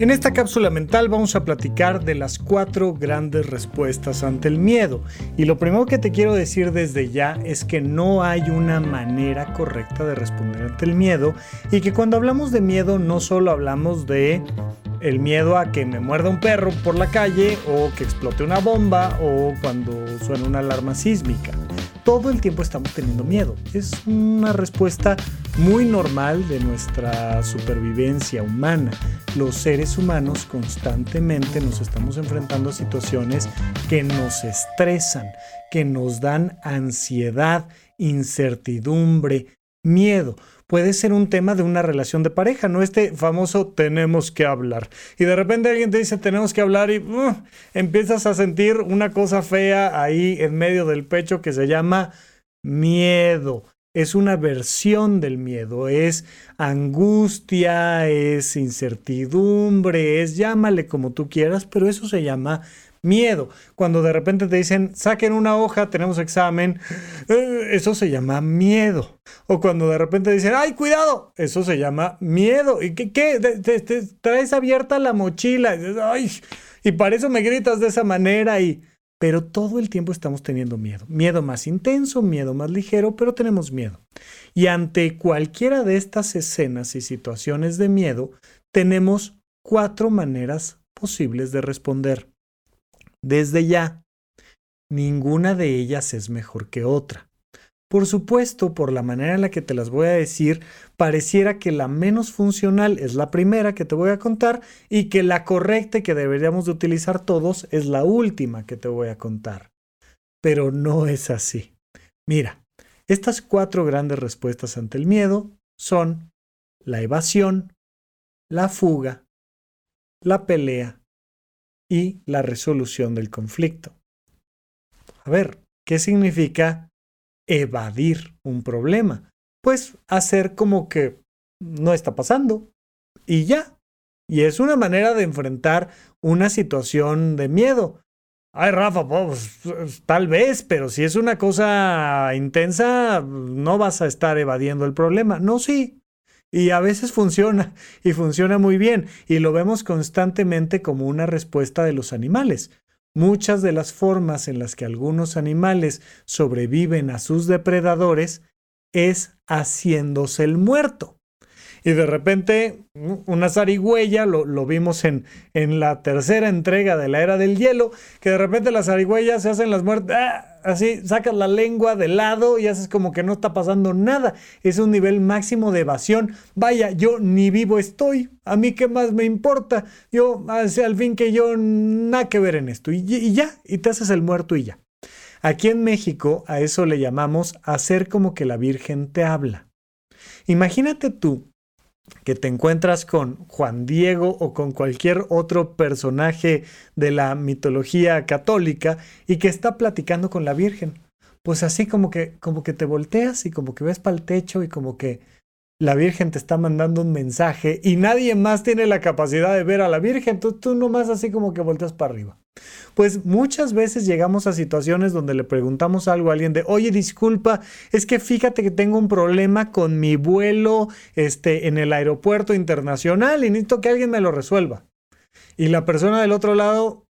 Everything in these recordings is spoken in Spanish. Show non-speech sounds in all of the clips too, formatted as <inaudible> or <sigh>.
En esta cápsula mental vamos a platicar de las cuatro grandes respuestas ante el miedo. Y lo primero que te quiero decir desde ya es que no hay una manera correcta de responder ante el miedo y que cuando hablamos de miedo no solo hablamos de el miedo a que me muerda un perro por la calle o que explote una bomba o cuando suena una alarma sísmica todo el tiempo estamos teniendo miedo. Es una respuesta muy normal de nuestra supervivencia humana. Los seres humanos constantemente nos estamos enfrentando a situaciones que nos estresan, que nos dan ansiedad, incertidumbre, miedo puede ser un tema de una relación de pareja, no este famoso tenemos que hablar. Y de repente alguien te dice tenemos que hablar y uh, empiezas a sentir una cosa fea ahí en medio del pecho que se llama miedo. Es una versión del miedo, es angustia, es incertidumbre, es llámale como tú quieras, pero eso se llama miedo. Cuando de repente te dicen, saquen una hoja, tenemos examen, eh, eso se llama miedo. O cuando de repente dicen, ay, cuidado, eso se llama miedo. ¿Y qué? qué? Te, traes abierta la mochila. Ay, y para eso me gritas de esa manera y... Pero todo el tiempo estamos teniendo miedo. Miedo más intenso, miedo más ligero, pero tenemos miedo. Y ante cualquiera de estas escenas y situaciones de miedo, tenemos cuatro maneras posibles de responder desde ya. Ninguna de ellas es mejor que otra. Por supuesto, por la manera en la que te las voy a decir, pareciera que la menos funcional es la primera que te voy a contar y que la correcta que deberíamos de utilizar todos es la última que te voy a contar. Pero no es así. Mira, estas cuatro grandes respuestas ante el miedo son la evasión, la fuga, la pelea y la resolución del conflicto. A ver, ¿qué significa evadir un problema? Pues hacer como que no está pasando y ya. Y es una manera de enfrentar una situación de miedo. Ay, Rafa, pues, tal vez, pero si es una cosa intensa, no vas a estar evadiendo el problema. No, sí, y a veces funciona, y funciona muy bien, y lo vemos constantemente como una respuesta de los animales. Muchas de las formas en las que algunos animales sobreviven a sus depredadores es haciéndose el muerto. Y de repente, una zarigüeya, lo, lo vimos en, en, la tercera entrega de la era del hielo, que de repente las zarigüeyas se hacen las muertes, ¡ah! así sacas la lengua de lado y haces como que no está pasando nada. Es un nivel máximo de evasión. Vaya, yo ni vivo estoy. A mí qué más me importa. Yo, al fin que yo, nada que ver en esto. y ya, y te haces el muerto y ya. Aquí en México a eso le llamamos hacer como que la Virgen te habla. Imagínate tú que te encuentras con Juan Diego o con cualquier otro personaje de la mitología católica y que está platicando con la Virgen. Pues así como que, como que te volteas y como que ves para el techo y como que la Virgen te está mandando un mensaje y nadie más tiene la capacidad de ver a la Virgen, tú, tú nomás así como que volteas para arriba. Pues muchas veces llegamos a situaciones donde le preguntamos algo a alguien de, oye, disculpa, es que fíjate que tengo un problema con mi vuelo este, en el aeropuerto internacional y necesito que alguien me lo resuelva. Y la persona del otro lado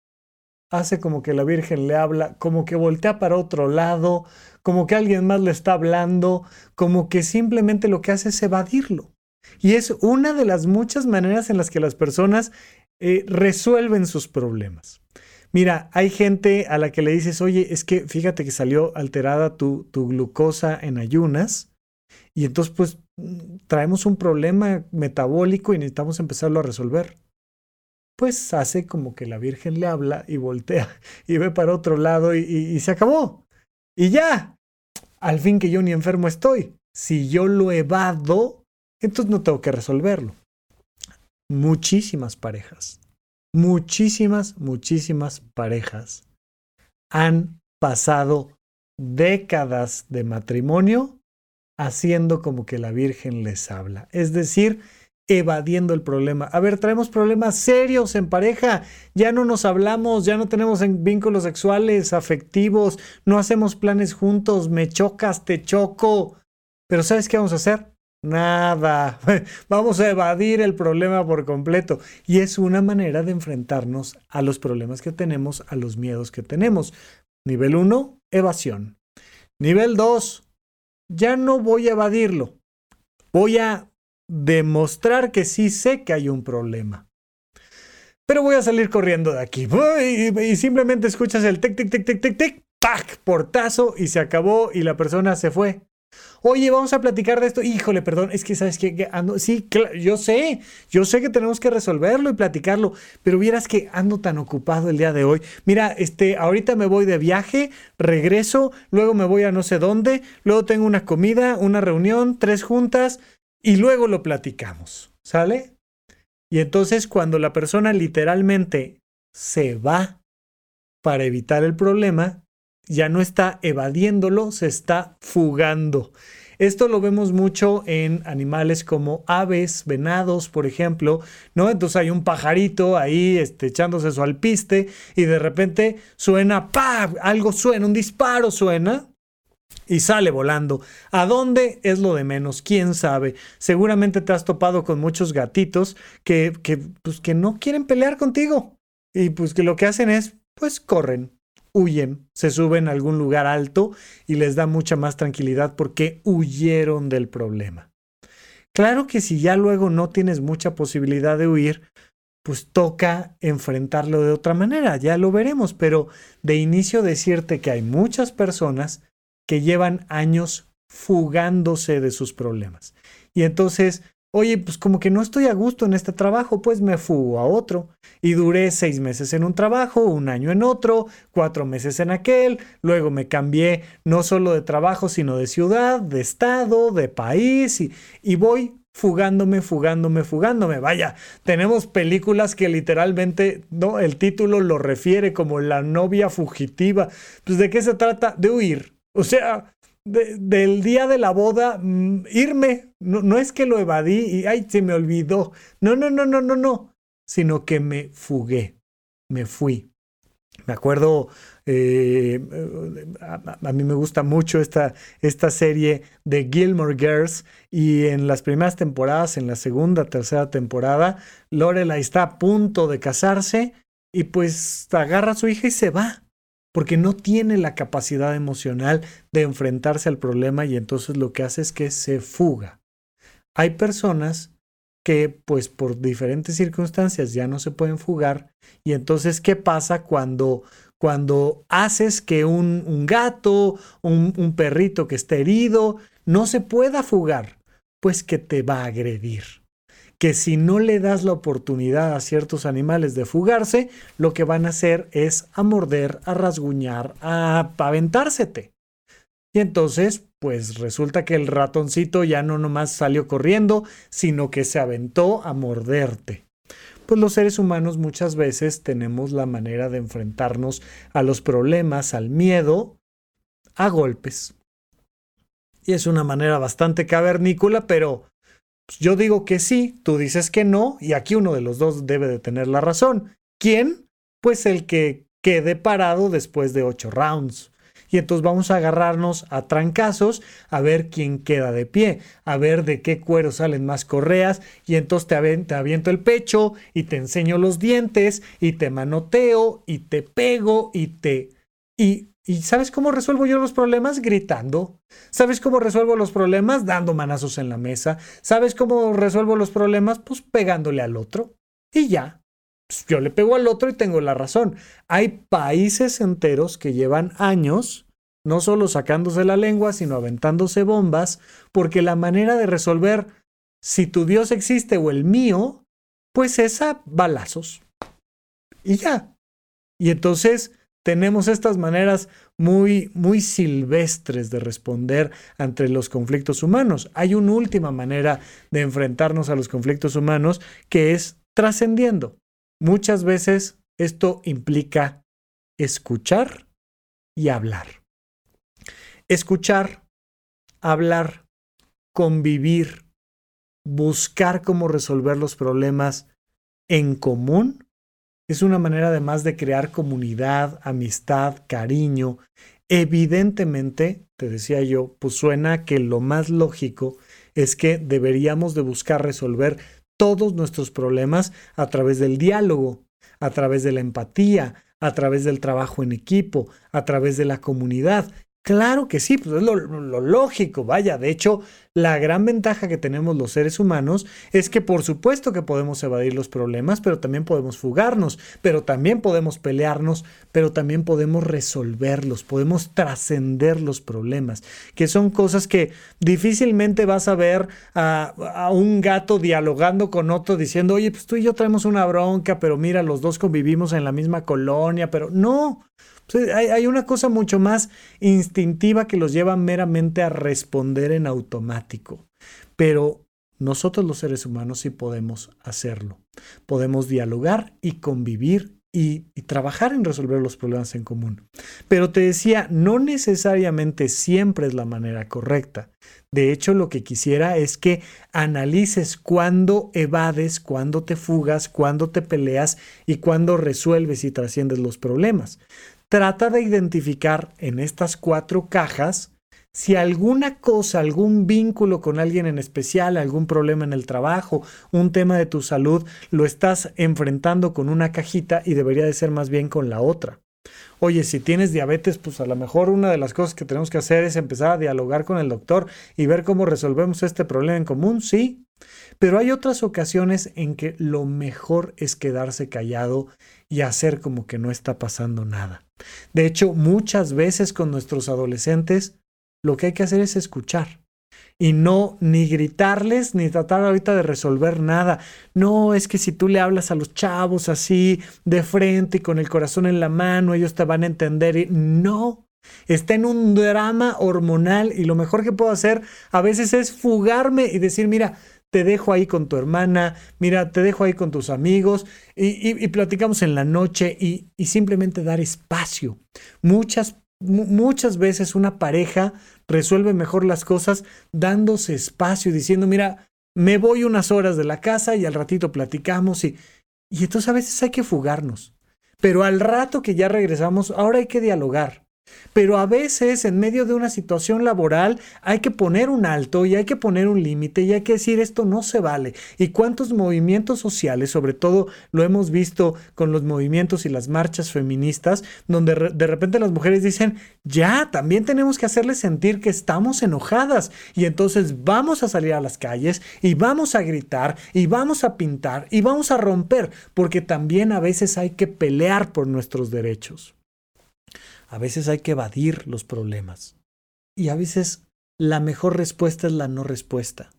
hace como que la Virgen le habla, como que voltea para otro lado, como que alguien más le está hablando, como que simplemente lo que hace es evadirlo. Y es una de las muchas maneras en las que las personas eh, resuelven sus problemas. Mira, hay gente a la que le dices, oye, es que fíjate que salió alterada tu, glucosa en ayunas y entonces pues traemos un problema metabólico y necesitamos empezarlo a resolver pues hace como que la Virgen le habla y voltea <laughs> y ve para otro lado y, se acabó. Y ya, al fin que yo ni enfermo estoy. Si yo lo evado, entonces no tengo que resolverlo. Muchísimas parejas, muchísimas, muchísimas parejas han pasado décadas de matrimonio haciendo como que la Virgen les habla. Es decir, evadiendo el problema. A ver, traemos problemas serios en pareja, ya no nos hablamos, ya no tenemos vínculos sexuales, afectivos, no hacemos planes juntos, me chocas, te choco. Pero ¿sabes qué vamos a hacer? Nada. <laughs> Vamos a evadir el problema por completo. Y es una manera de enfrentarnos a los problemas que tenemos, a los miedos que tenemos. Nivel 1, evasión. Nivel 2, ya no voy a evadirlo. Voy a demostrar que sí sé que hay un problema. Pero voy a salir corriendo de aquí. Y, simplemente escuchas el tic, tic, tic, tic, tic, tic, ¡pac! Portazo y se acabó y la persona se fue. Oye, vamos a platicar de esto. Híjole, perdón, es que sabes que ando. Sí, yo sé, yo sé que tenemos que resolverlo y platicarlo, pero vieras que ando tan ocupado el día de hoy. Mira, este, ahorita me voy de viaje, regreso, luego me voy a no sé dónde, luego tengo una comida, una reunión, tres juntas y luego lo platicamos. ¿Sale? Y entonces cuando la persona literalmente se va para evitar el problema, ya no está evadiéndolo, se está fugando. Esto lo vemos mucho en animales como aves, venados, por ejemplo, ¿no? Entonces hay un pajarito ahí este, echándose su alpiste y de repente suena, ¡pam! Algo suena, un disparo suena y sale volando. ¿A dónde? Es lo de menos, quién sabe. Seguramente te has topado con muchos gatitos que, que, pues, que no quieren pelear contigo y pues que lo que hacen es, pues corren, huyen, se suben a algún lugar alto y les da mucha más tranquilidad porque huyeron del problema. Claro que si ya luego no tienes mucha posibilidad de huir, pues toca enfrentarlo de otra manera, ya lo veremos, pero de inicio decirte que hay muchas personas que llevan años fugándose de sus problemas. Y entonces Oye, pues como que no estoy a gusto en este trabajo, pues me fugo a otro. Y duré seis meses en un trabajo, un año en otro, cuatro meses en aquel, luego me cambié no solo de trabajo, sino de ciudad, de estado, de país, y, y voy fugándome, fugándome, fugándome. Vaya, tenemos películas que literalmente, ¿no? El título lo refiere como la novia fugitiva. Pues de qué se trata? De huir. O sea, del día de la boda, mm, irme. No, no, es que lo evadí y, ay, se me olvidó. No, no, no, no, no, no. Sino que me fugué, me fui. Me acuerdo, eh, a, mí me gusta mucho esta, esta serie de Gilmore Girls y en las primeras temporadas, en la segunda, tercera temporada, Lorelai está a punto de casarse y pues agarra a su hija y se va porque no tiene la capacidad emocional de enfrentarse al problema y entonces lo que hace es que se fuga. Hay personas que pues por diferentes circunstancias ya no se pueden fugar y entonces ¿qué pasa cuando cuando haces que un, un gato, un, un perrito que esté herido, no se pueda fugar? Pues que te va a agredir que si no le das la oportunidad a ciertos animales de fugarse, lo que van a hacer es a morder, a rasguñar, a aventársete. Y entonces, pues resulta que el ratoncito ya no nomás salió corriendo, sino que se aventó a morderte. Pues los seres humanos muchas veces tenemos la manera de enfrentarnos a los problemas, al miedo, a golpes. Y es una manera bastante cavernícola, pero yo digo que sí, tú dices que no, y aquí uno de los dos debe de tener la razón. ¿Quién? Pues el que quede parado después de ocho rounds. Y entonces vamos a agarrarnos a trancazos a ver quién queda de pie, a ver de qué cuero salen más correas. Y entonces te, te aviento el pecho y te enseño los dientes y te manoteo y te pego y te... Y ¿Y sabes cómo resuelvo yo los problemas? Gritando. ¿Sabes cómo resuelvo los problemas? Dando manazos en la mesa. ¿Sabes cómo resuelvo los problemas? Pues pegándole al otro. Y ya. Pues yo le pego al otro y tengo la razón. Hay países enteros que llevan años no solo sacándose la lengua, sino aventándose bombas, porque la manera de resolver si tu Dios existe o el mío, pues es a balazos. Y ya. Y entonces tenemos estas maneras muy, muy silvestres de responder ante los conflictos humanos. Hay una última manera de enfrentarnos a los conflictos humanos que es trascendiendo. Muchas veces esto implica escuchar y hablar. Escuchar, hablar, convivir, buscar cómo resolver los problemas en común es una manera además de crear comunidad, amistad, cariño. Evidentemente, te decía yo, pues suena que lo más lógico es que deberíamos de buscar resolver todos nuestros problemas a través del diálogo, a través de la empatía, a través del trabajo en equipo, a través de la comunidad. Claro que sí, pues es lo, lógico, vaya. De hecho, la gran ventaja que tenemos los seres humanos es que por supuesto que podemos evadir los problemas, pero también podemos fugarnos, pero también podemos pelearnos, pero también podemos resolverlos, podemos trascender los problemas, que son cosas que difícilmente vas a ver a, a un gato dialogando con otro diciendo, oye, pues tú y yo traemos una bronca, pero mira, los dos convivimos en la misma colonia, pero no. Hay, una cosa mucho más instintiva que los lleva meramente a responder en automático. Pero nosotros los seres humanos sí podemos hacerlo. Podemos dialogar y convivir y, y, trabajar en resolver los problemas en común. Pero te decía, no necesariamente siempre es la manera correcta. De hecho, lo que quisiera es que analices cuándo evades, cuándo te fugas, cuándo te peleas y cuándo resuelves y trasciendes los problemas trata de identificar en estas cuatro cajas si alguna cosa, algún vínculo con alguien en especial, algún problema en el trabajo, un tema de tu salud, lo estás enfrentando con una cajita y debería de ser más bien con la otra. Oye, si tienes diabetes, pues a lo mejor una de las cosas que tenemos que hacer es empezar a dialogar con el doctor y ver cómo resolvemos este problema en común, sí. Pero hay otras ocasiones en que lo mejor es quedarse callado y hacer como que no está pasando nada. De hecho, muchas veces con nuestros adolescentes lo que hay que hacer es escuchar y no ni gritarles ni tratar ahorita de resolver nada. No, es que si tú le hablas a los chavos así de frente y con el corazón en la mano, ellos te van a entender y no. Está en un drama hormonal y lo mejor que puedo hacer a veces es fugarme y decir, mira, te dejo ahí con tu hermana, mira, te dejo ahí con tus amigos y, platicamos en la noche y, y, simplemente dar espacio. Muchas, muchas veces una pareja resuelve mejor las cosas dándose espacio, diciendo, mira, me voy unas horas de la casa y al ratito platicamos y, y entonces a veces hay que fugarnos. Pero al rato que ya regresamos, ahora hay que dialogar. Pero a veces en medio de una situación laboral hay que poner un alto y hay que poner un límite y hay que decir esto no se vale. ¿Y cuántos movimientos sociales, sobre todo lo hemos visto con los movimientos y las marchas feministas, donde de repente las mujeres dicen, ya, también tenemos que hacerles sentir que estamos enojadas y entonces vamos a salir a las calles y vamos a gritar y vamos a pintar y vamos a romper, porque también a veces hay que pelear por nuestros derechos. A veces hay que evadir los problemas. Y a veces la mejor respuesta es la no respuesta.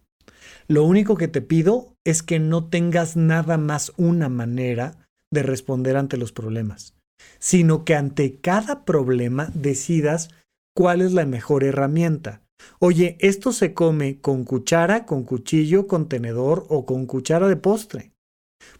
Lo único que te pido es que no tengas nada más una manera de responder ante los problemas, sino que ante cada problema decidas cuál es la mejor herramienta. Oye, esto se come con cuchara, con cuchillo, con tenedor o con cuchara de postre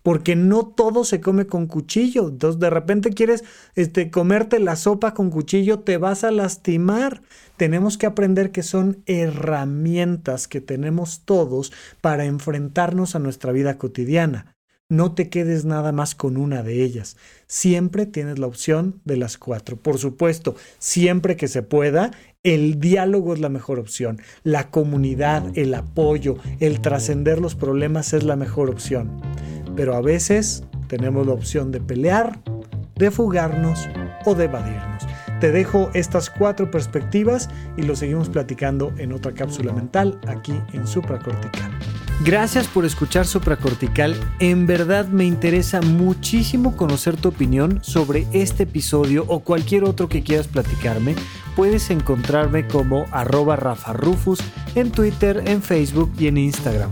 porque no todo se come con cuchillo. Entonces, de repente quieres este, comerte la sopa con cuchillo, te vas a lastimar. Tenemos que aprender que son herramientas que tenemos todos para enfrentarnos a nuestra vida cotidiana. No te quedes nada más con una de ellas. Siempre tienes la opción de las cuatro. Por supuesto, siempre que se pueda, el diálogo es la mejor opción. La comunidad, el apoyo, el trascender los problemas es la mejor opción pero a veces tenemos la opción de pelear, de fugarnos o de evadirnos. Te dejo estas cuatro perspectivas y lo seguimos platicando en otra cápsula mental aquí en Supracortical. Gracias por escuchar Supracortical. En verdad me interesa muchísimo conocer tu opinión sobre este episodio o cualquier otro que quieras platicarme. Puedes encontrarme como arroba Rafa Rufus en Twitter, en Facebook y en Instagram.